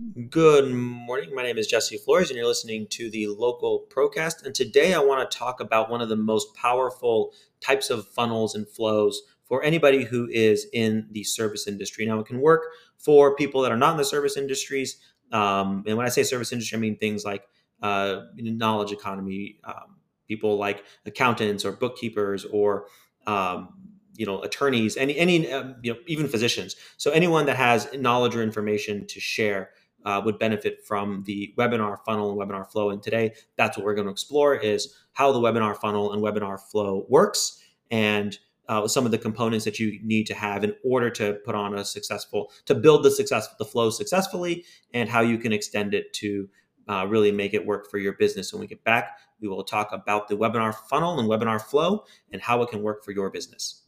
Good morning. My name is Jesse Flores, and you're listening to the local Procast. And today I want to talk about one of the most powerful types of funnels and flows for anybody who is in the service industry. Now, it can work for people that are not in the service industries. Um, and when I say service industry, I mean things like uh, knowledge economy, um, people like accountants or bookkeepers or um, you know attorneys any any um, you know even physicians so anyone that has knowledge or information to share uh, would benefit from the webinar funnel and webinar flow. And today, that's what we're going to explore is how the webinar funnel and webinar flow works and uh, some of the components that you need to have in order to put on a successful, to build the success, the flow successfully and how you can extend it to uh, really make it work for your business. When we get back, we will talk about the webinar funnel and webinar flow and how it can work for your business.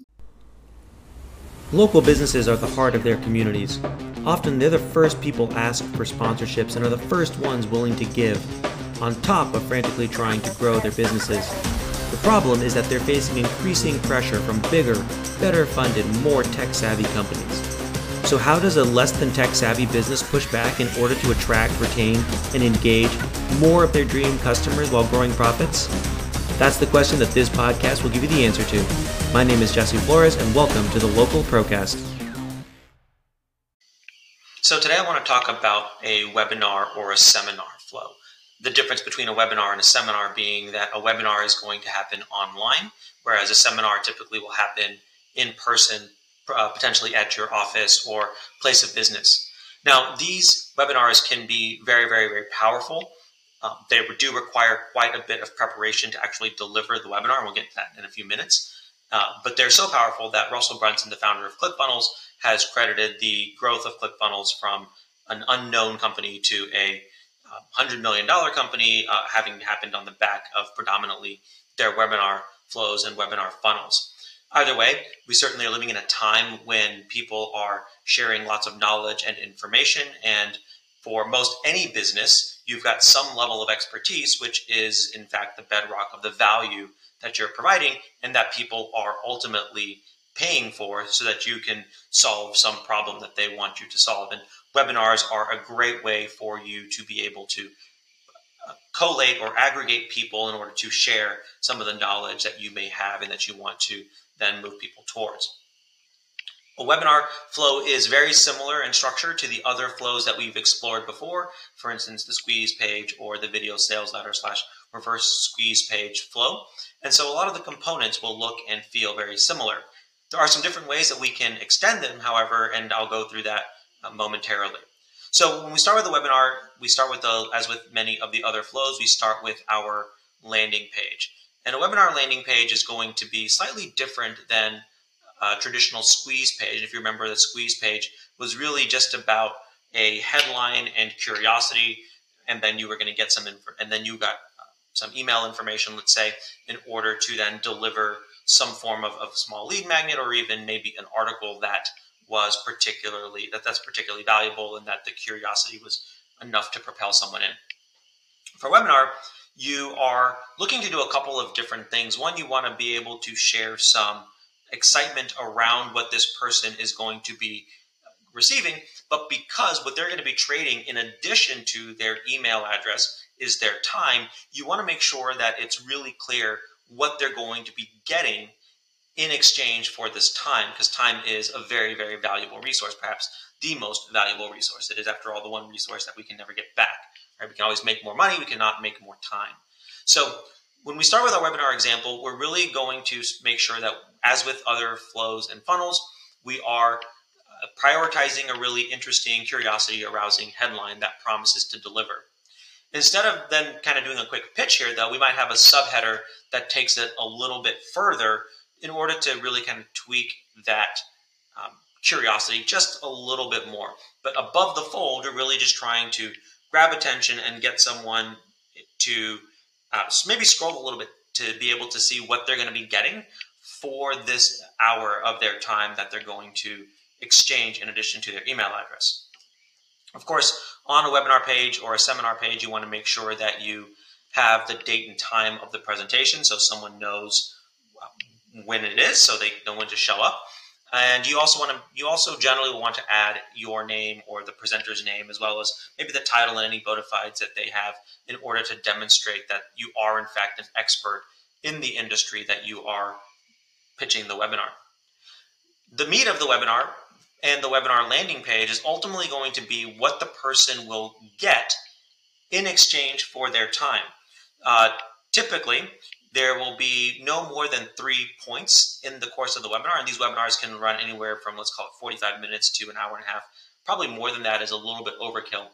Local businesses are the heart of their communities. Often they're the first people asked for sponsorships and are the first ones willing to give, on top of frantically trying to grow their businesses. The problem is that they're facing increasing pressure from bigger, better funded, more tech savvy companies. So, how does a less than tech savvy business push back in order to attract, retain, and engage more of their dream customers while growing profits? That's the question that this podcast will give you the answer to. My name is Jesse Flores, and welcome to the Local Procast. So, today I want to talk about a webinar or a seminar flow. The difference between a webinar and a seminar being that a webinar is going to happen online, whereas a seminar typically will happen in person, uh, potentially at your office or place of business. Now, these webinars can be very, very, very powerful. Um, they do require quite a bit of preparation to actually deliver the webinar, and we'll get to that in a few minutes. Uh, but they're so powerful that Russell Brunson, the founder of ClickFunnels, has credited the growth of ClickFunnels from an unknown company to a $100 uh, company, uh, having happened on the back of predominantly their webinar flows and webinar funnels. Either way, we certainly are living in a time when people are sharing lots of knowledge and information. And for most any business, you've got some level of expertise, which is in fact the bedrock of the value that you're providing and that people are ultimately paying for so that you can solve some problem that they want you to solve. And webinars are a great way for you to be able to uh, collate or aggregate people in order to share some of the knowledge that you may have and that you want to then move people towards. A webinar flow is very similar in structure to the other flows that we've explored before, for instance, the squeeze page or the video sales letter slash reverse squeeze page flow. And so a lot of the components will look and feel very similar. There are some different ways that we can extend them, however, and I'll go through that uh, momentarily. So when we start with the webinar, we start with the, as with many of the other flows, we start with our landing page. And a webinar landing page is going to be slightly different than uh, traditional squeeze page. If you remember, the squeeze page was really just about a headline and curiosity, and then you were going to get some, and then you got some email information, let's say, in order to then deliver some form of, of small lead magnet or even maybe an article that was particularly that that's particularly valuable and that the curiosity was enough to propel someone in. For webinar, you are looking to do a couple of different things. One, you want to be able to share some excitement around what this person is going to be receiving, but because what they're going to be trading in addition to their email address is their time, you want to make sure that it's really clear what they're going to be getting in exchange for this time, because time is a very, very valuable resource, perhaps the most valuable resource. It is, after all, the one resource that we can never get back. Right? We can always make more money, we cannot make more time. So when we start with our webinar example, we're really going to make sure that, as with other flows and funnels, we are prioritizing a really interesting, curiosity arousing headline that promises to deliver. Instead of then kind of doing a quick pitch here, though, we might have a subheader that takes it a little bit further in order to really kind of tweak that um, curiosity just a little bit more. But above the fold, you're really just trying to grab attention and get someone to uh, maybe scroll a little bit to be able to see what they're going to be getting for this hour of their time that they're going to exchange in addition to their email address. Of course, on a webinar page or a seminar page, you want to make sure that you have the date and time of the presentation so someone knows um, when it is so they know when to show up. And you also want to you also generally want to add your name or the presenter's name as well as maybe the title and any bona fides that they have in order to demonstrate that you are in fact an expert in the industry that you are pitching the webinar. The meat of the webinar and the webinar landing page is ultimately going to be what the person will get in exchange for their time. Uh, typically, there will be no more than three points in the course of the webinar, and these webinars can run anywhere from let's call it 45 minutes to an hour and a half. Probably more than that is a little bit overkill.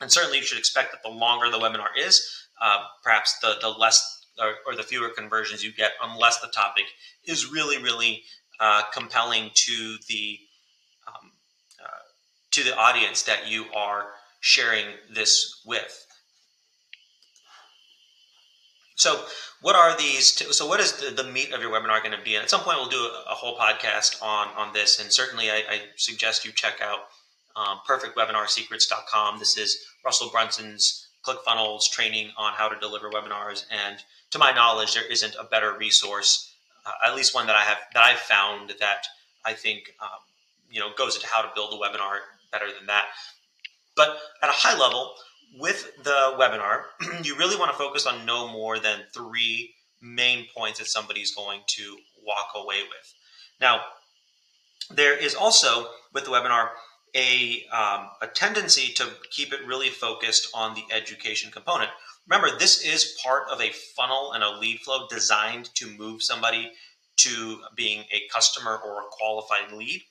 And certainly, you should expect that the longer the webinar is, uh, perhaps the the less or, or, the fewer conversions you get, unless the topic is really really uh, compelling to the to the audience that you are sharing this with. So, what are these? So, what is the, the meat of your webinar going to be? And at some point, we'll do a, a whole podcast on on this. And certainly, I, I suggest you check out um, perfectwebinarsecrets.com. This is Russell Brunson's ClickFunnels training on how to deliver webinars. And to my knowledge, there isn't a better resource, uh, at least one that I have that I've found that I think um, you know goes into how to build a webinar better than that. But at a high level, with the webinar, you really want to focus on no more than three main points that somebody's going to walk away with. Now, there is also with the webinar a, um, a tendency to keep it really focused on the education component. Remember, this is part of a funnel and a lead flow designed to move somebody to being a customer or a qualified lead.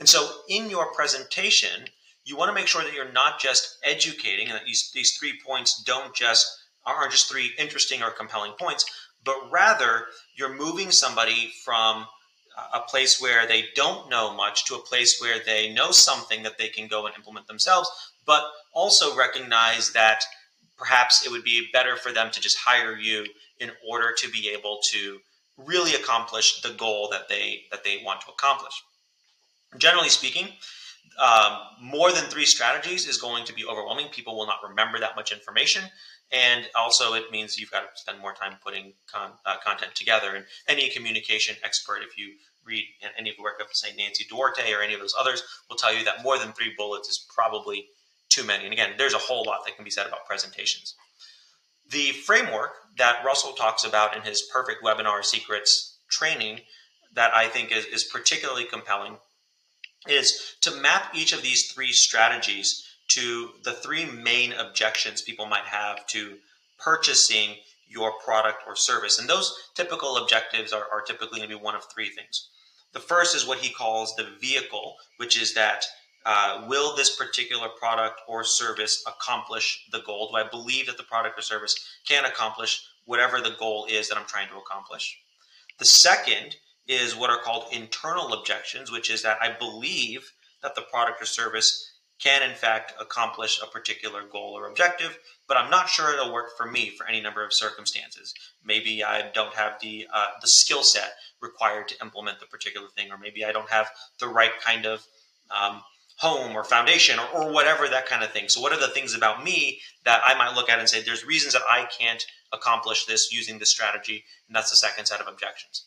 And so in your presentation, you want to make sure that you're not just educating and that these, these three points don't just aren't just three interesting or compelling points, but rather you're moving somebody from a place where they don't know much to a place where they know something that they can go and implement themselves, but also recognize that perhaps it would be better for them to just hire you in order to be able to really accomplish the goal that they that they want to accomplish. Generally speaking, um, more than three strategies is going to be overwhelming. People will not remember that much information. And also, it means you've got to spend more time putting con- uh, content together. And any communication expert, if you read any of the work of, say, Nancy Duarte or any of those others, will tell you that more than three bullets is probably too many. And again, there's a whole lot that can be said about presentations. The framework that Russell talks about in his Perfect Webinar Secrets training that I think is, is particularly compelling is to map each of these three strategies to the three main objections people might have to purchasing your product or service. And those typical objectives are, are typically going to be one of three things. The first is what he calls the vehicle, which is that uh, will this particular product or service accomplish the goal? Do I believe that the product or service can accomplish whatever the goal is that I'm trying to accomplish? The second is what are called internal objections, which is that I believe that the product or service can in fact accomplish a particular goal or objective, but I'm not sure it'll work for me for any number of circumstances. Maybe I don't have the uh, the skill set required to implement the particular thing, or maybe I don't have the right kind of um, home or foundation or, or whatever that kind of thing. So, what are the things about me that I might look at and say, there's reasons that I can't accomplish this using this strategy? And that's the second set of objections.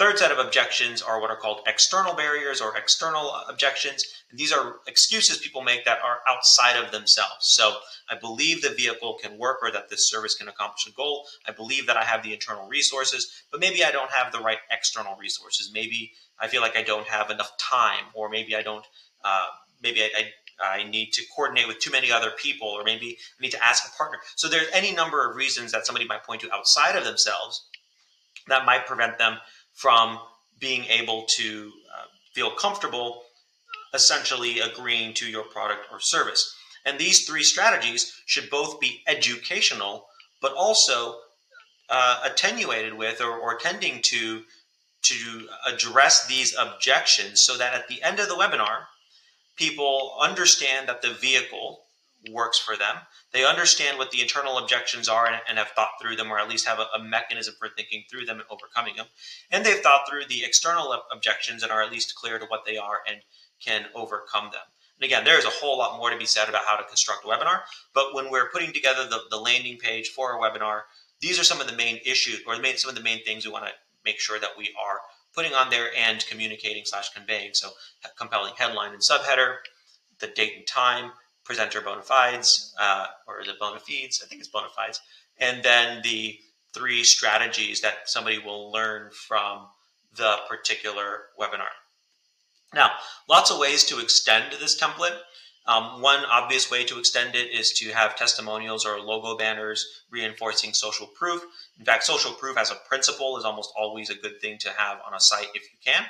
Third set of objections are what are called external barriers or external objections. And these are excuses people make that are outside of themselves. So I believe the vehicle can work or that this service can accomplish a goal. I believe that I have the internal resources, but maybe I don't have the right external resources. Maybe I feel like I don't have enough time, or maybe I don't, uh, maybe I, I, I need to coordinate with too many other people, or maybe I need to ask a partner. So there's any number of reasons that somebody might point to outside of themselves that might prevent them from being able to uh, feel comfortable essentially agreeing to your product or service. And these three strategies should both be educational, but also uh, attenuated with or, or tending to to address these objections so that at the end of the webinar, people understand that the vehicle works for them. They understand what the internal objections are and, and have thought through them, or at least have a, a, mechanism for thinking through them and overcoming them. And they've thought through the external objections and are at least clear to what they are and can overcome them. And again, there's a whole lot more to be said about how to construct a webinar. But when we're putting together the, the landing page for a webinar, these are some of the main issues or main, some of the main things we want to make sure that we are putting on there and communicating slash conveying. So compelling headline and subheader, the date and time, presenter bona fides, uh, or is it bona fides? I think it's bona fides. And then the three strategies that somebody will learn from the particular webinar. Now, lots of ways to extend this template. Um, one obvious way to extend it is to have testimonials or logo banners reinforcing social proof. In fact, social proof as a principle is almost always a good thing to have on a site if you can.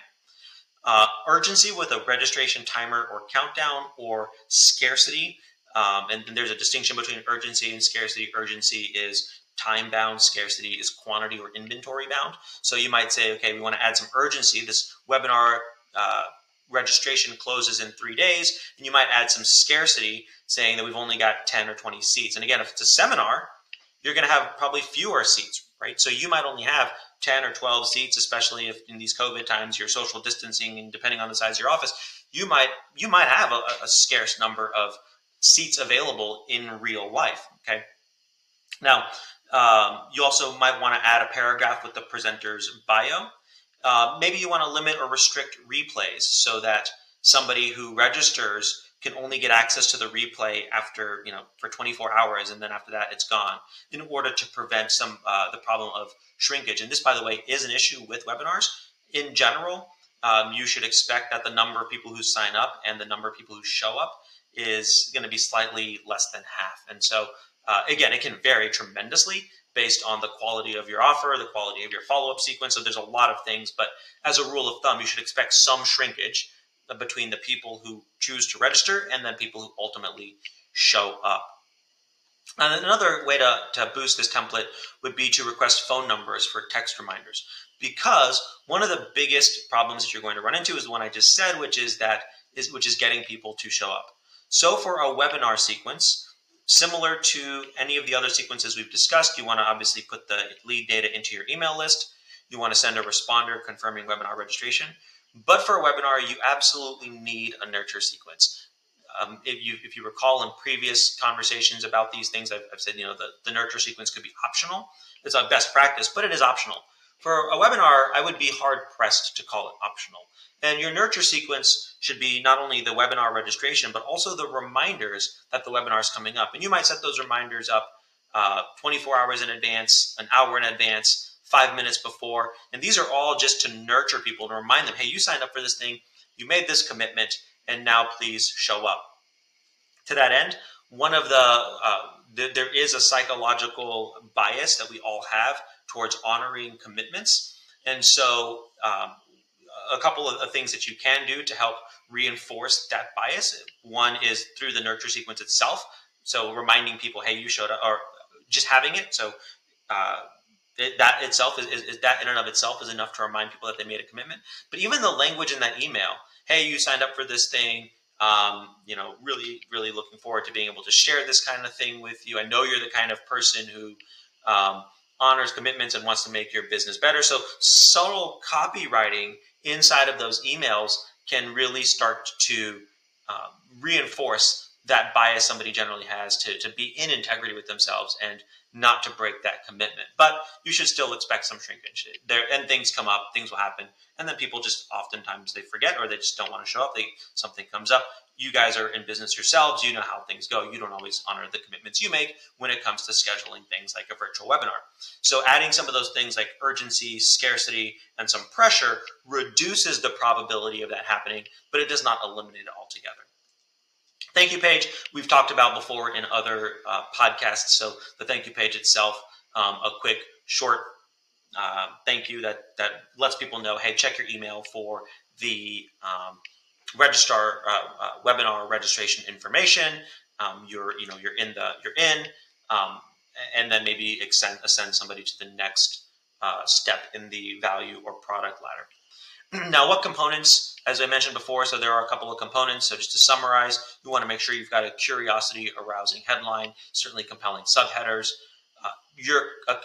Uh, urgency with a registration timer or countdown or scarcity. Um, and, and there's a distinction between urgency and scarcity. Urgency is time bound, scarcity is quantity or inventory bound. So you might say, okay, we want to add some urgency. This webinar uh, registration closes in three days, and you might add some scarcity saying that we've only got 10 or 20 seats. And again, if it's a seminar, you're going to have probably fewer seats, right? So you might only have 10 or 12 seats, especially if in these COVID times you're social distancing and depending on the size of your office, you might you might have a, a scarce number of seats available in real life. Okay. Now, um, you also might want to add a paragraph with the presenter's bio. Uh, maybe you want to limit or restrict replays so that somebody who registers can only get access to the replay after you know for 24 hours and then after that it's gone in order to prevent some uh, the problem of shrinkage. And this by the way is an issue with webinars. In general um, you should expect that the number of people who sign up and the number of people who show up is going to be slightly less than half. And so uh, again it can vary tremendously based on the quality of your offer, the quality of your follow up sequence. So there's a lot of things, but as a rule of thumb, you should expect some shrinkage between the people who choose to register and then people who ultimately show up. And another way to, to boost this template would be to request phone numbers for text reminders. Because one of the biggest problems that you're going to run into is the one I just said, which is that is which is getting people to show up. So for a webinar sequence, Similar to any of the other sequences we've discussed, you want to obviously put the lead data into your email list. You want to send a responder confirming webinar registration. But for a webinar, you absolutely need a nurture sequence. Um, if you if you recall in previous conversations about these things, I've, I've said you know the, the nurture sequence could be optional. It's a best practice, but it is optional. For a webinar, I would be hard pressed to call it optional. And your nurture sequence should be not only the webinar registration, but also the reminders that the webinar is coming up. And you might set those reminders up uh, 24 hours in advance, an hour in advance, five minutes before. And these are all just to nurture people, to remind them, hey, you signed up for this thing, you made this commitment, and now please show up. To that end, one of the, uh, the there is a psychological bias that we all have towards honoring commitments. And so um, a couple of things that you can do to help reinforce that bias. One is through the nurture sequence itself. So reminding people, hey, you showed up, or just having it. So uh, it, that itself is, is, is, that in and of itself is enough to remind people that they made a commitment. But even the language in that email, hey, you signed up for this thing. Um, you know, really, really looking forward to being able to share this kind of thing with you. I know you're the kind of person who um, honors commitments and wants to make your business better. So subtle copywriting inside of those emails can really start to um, reinforce that bias somebody generally has to, to be in integrity with themselves and not to break that commitment. But you should still expect some shrinkage. There and things come up, things will happen, and then people just oftentimes they forget or they just don't want to show up. They something comes up. You guys are in business yourselves. You know how things go. You don't always honor the commitments you make when it comes to scheduling things like a virtual webinar. So adding some of those things like urgency, scarcity, and some pressure reduces the probability of that happening, but it does not eliminate it altogether. Thank you page we've talked about before in other uh, podcasts. So the thank you page itself, um, a quick short uh, thank you that that lets people know, hey, check your email for the um, registrar uh, uh webinar registration information. Um, you're you know you're in the you're in, um, and then maybe extend ascend somebody to the next uh, step in the value or product ladder. now, what components, as I mentioned before, so there are a couple of components. So just to summarize, you want to make sure you've got a curiosity arousing headline, certainly compelling subheaders, uh, your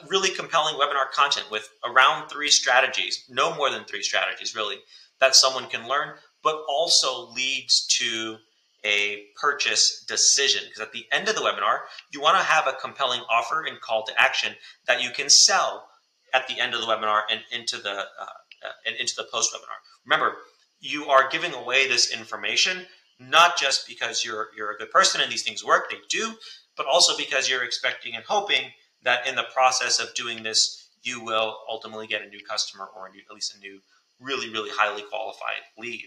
really compelling webinar content with around three strategies, no more than three strategies really, that someone can learn, but also leads to a purchase decision. Because at the end of the webinar, you want to have a compelling offer and call to action that you can sell at the end of the webinar and into the uh, uh, and into the post webinar. Remember, you are giving away this information not just because you're you're a good person and these things work, they do, but also because you're expecting and hoping that in the process of doing this, you will ultimately get a new customer or new, at least a new, really, really highly qualified lead.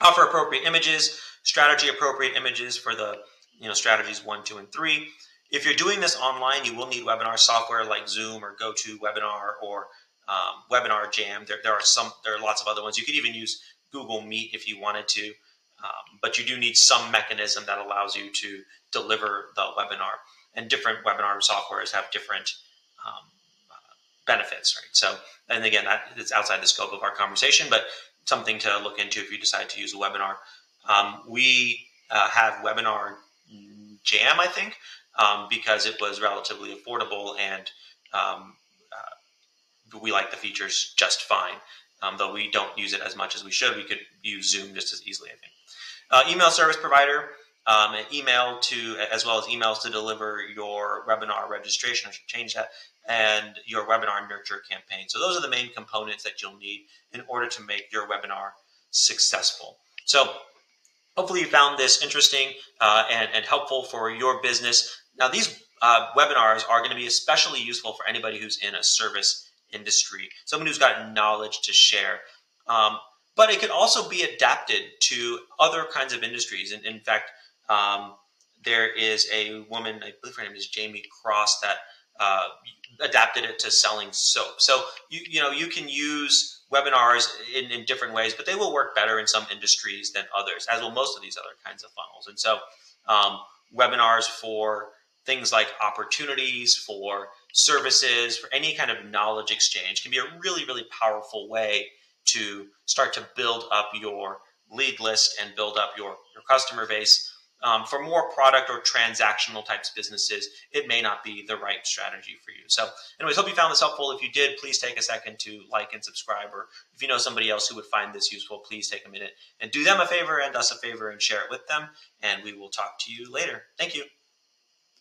Offer appropriate images, strategy appropriate images for the you know strategies one, two, and three. If you're doing this online, you will need webinar software like Zoom or GoToWebinar or um, Webinar Jam. There, there are some, there are lots of other ones. You could even use Google Meet if you wanted to, um, but you do need some mechanism that allows you to deliver the webinar. And different webinar softwares have different um, uh, benefits, right? So, and again, that is outside the scope of our conversation, but something to look into if you decide to use a webinar. Um, we uh, have Webinar Jam, I think, um, because it was relatively affordable and um, we like the features just fine. Um, though we don't use it as much as we should, we could use Zoom just as easily, I think. Uh, email service provider, um, an email to, as well as emails to deliver your webinar registration. I should change that, and your webinar nurture campaign. So those are the main components that you'll need in order to make your webinar successful. So hopefully you found this interesting uh, and, and helpful for your business. Now, these uh, webinars are going to be especially useful for anybody who's in a service industry, someone who's got knowledge to share. Um, but it could also be adapted to other kinds of industries. And in fact, um, there is a woman, I believe her name is Jamie Cross, that uh, adapted it to selling soap. So you you know you can use webinars in, in different ways, but they will work better in some industries than others, as will most of these other kinds of funnels. And so um, webinars for things like opportunities, for services, for any kind of knowledge exchange can be a really, really powerful way to start to build up your lead list and build up your, your customer base. Um, for more product or transactional types businesses, it may not be the right strategy for you. So, anyways, hope you found this helpful. If you did, please take a second to like and subscribe. Or if you know somebody else who would find this useful, please take a minute and do them a favor and us a favor and share it with them. And we will talk to you later. Thank you.